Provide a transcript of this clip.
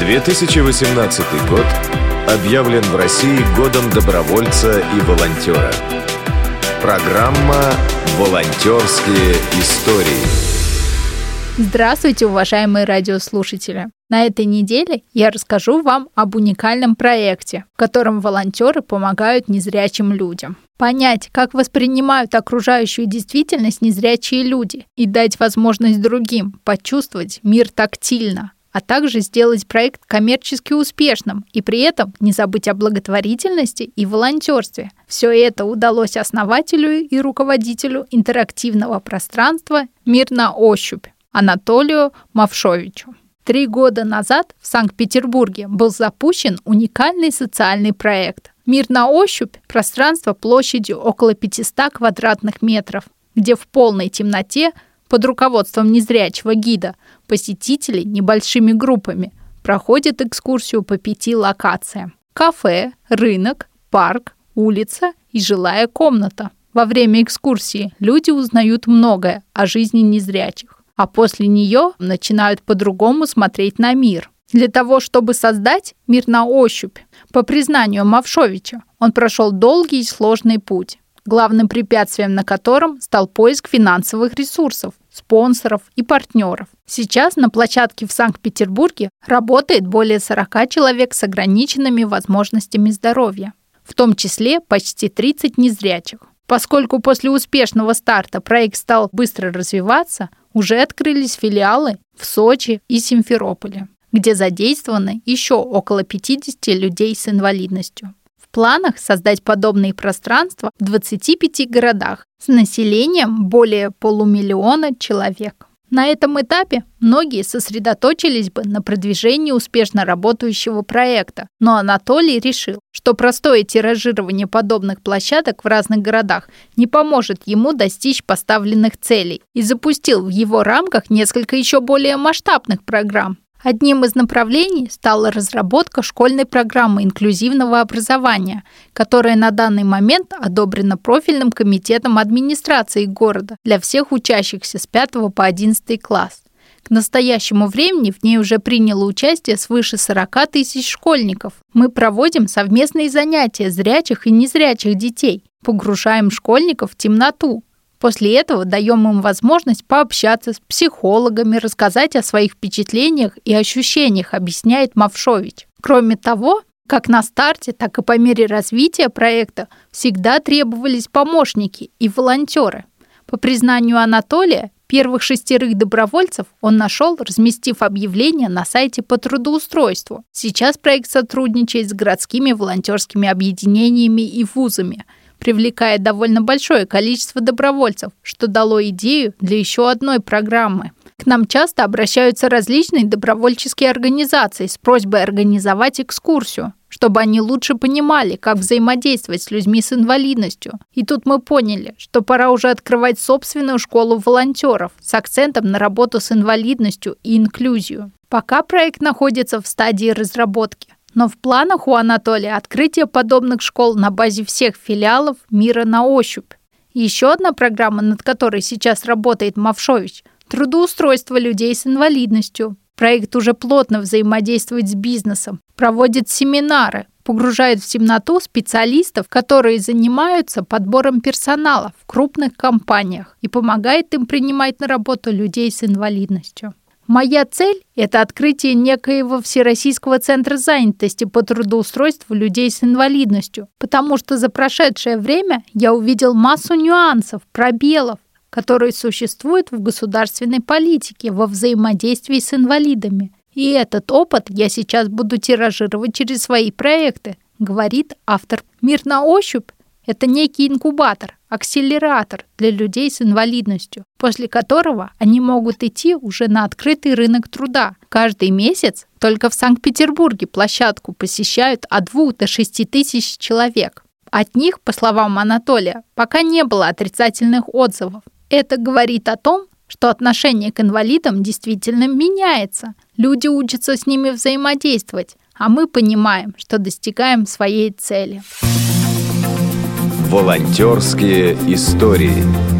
2018 год объявлен в России годом добровольца и волонтера. Программа «Волонтерские истории». Здравствуйте, уважаемые радиослушатели! На этой неделе я расскажу вам об уникальном проекте, в котором волонтеры помогают незрячим людям. Понять, как воспринимают окружающую действительность незрячие люди и дать возможность другим почувствовать мир тактильно, а также сделать проект коммерчески успешным и при этом не забыть о благотворительности и волонтерстве. Все это удалось основателю и руководителю интерактивного пространства «Мир на ощупь» Анатолию Мавшовичу. Три года назад в Санкт-Петербурге был запущен уникальный социальный проект «Мир на ощупь» – пространство площадью около 500 квадратных метров, где в полной темноте под руководством незрячего гида посетители небольшими группами проходят экскурсию по пяти локациям. Кафе, рынок, парк, улица и жилая комната. Во время экскурсии люди узнают многое о жизни незрячих, а после нее начинают по-другому смотреть на мир. Для того, чтобы создать мир на ощупь, по признанию Мавшовича, он прошел долгий и сложный путь главным препятствием на котором стал поиск финансовых ресурсов, спонсоров и партнеров. Сейчас на площадке в Санкт-Петербурге работает более 40 человек с ограниченными возможностями здоровья, в том числе почти 30 незрячих. Поскольку после успешного старта проект стал быстро развиваться, уже открылись филиалы в Сочи и Симферополе, где задействованы еще около 50 людей с инвалидностью планах создать подобные пространства в 25 городах с населением более полумиллиона человек. На этом этапе многие сосредоточились бы на продвижении успешно работающего проекта, но Анатолий решил, что простое тиражирование подобных площадок в разных городах не поможет ему достичь поставленных целей и запустил в его рамках несколько еще более масштабных программ, Одним из направлений стала разработка школьной программы инклюзивного образования, которая на данный момент одобрена профильным комитетом администрации города для всех учащихся с 5 по 11 класс. К настоящему времени в ней уже приняло участие свыше 40 тысяч школьников. Мы проводим совместные занятия зрячих и незрячих детей, погружаем школьников в темноту, После этого даем им возможность пообщаться с психологами, рассказать о своих впечатлениях и ощущениях, объясняет Мавшович. Кроме того, как на старте, так и по мере развития проекта всегда требовались помощники и волонтеры. По признанию Анатолия, первых шестерых добровольцев он нашел, разместив объявление на сайте по трудоустройству. Сейчас проект сотрудничает с городскими волонтерскими объединениями и вузами – привлекает довольно большое количество добровольцев, что дало идею для еще одной программы. К нам часто обращаются различные добровольческие организации с просьбой организовать экскурсию, чтобы они лучше понимали, как взаимодействовать с людьми с инвалидностью. И тут мы поняли, что пора уже открывать собственную школу волонтеров с акцентом на работу с инвалидностью и инклюзию. Пока проект находится в стадии разработки. Но в планах у Анатолия открытие подобных школ на базе всех филиалов мира на ощупь. Еще одна программа, над которой сейчас работает Мавшович – трудоустройство людей с инвалидностью. Проект уже плотно взаимодействует с бизнесом, проводит семинары, погружает в темноту специалистов, которые занимаются подбором персонала в крупных компаниях и помогает им принимать на работу людей с инвалидностью. Моя цель – это открытие некоего Всероссийского центра занятости по трудоустройству людей с инвалидностью, потому что за прошедшее время я увидел массу нюансов, пробелов, которые существуют в государственной политике во взаимодействии с инвалидами. И этот опыт я сейчас буду тиражировать через свои проекты, говорит автор. Мир на ощупь это некий инкубатор, акселератор для людей с инвалидностью, после которого они могут идти уже на открытый рынок труда. Каждый месяц только в Санкт-Петербурге площадку посещают от 2 до 6 тысяч человек. От них, по словам Анатолия, пока не было отрицательных отзывов. Это говорит о том, что отношение к инвалидам действительно меняется. Люди учатся с ними взаимодействовать, а мы понимаем, что достигаем своей цели. Волонтерские истории.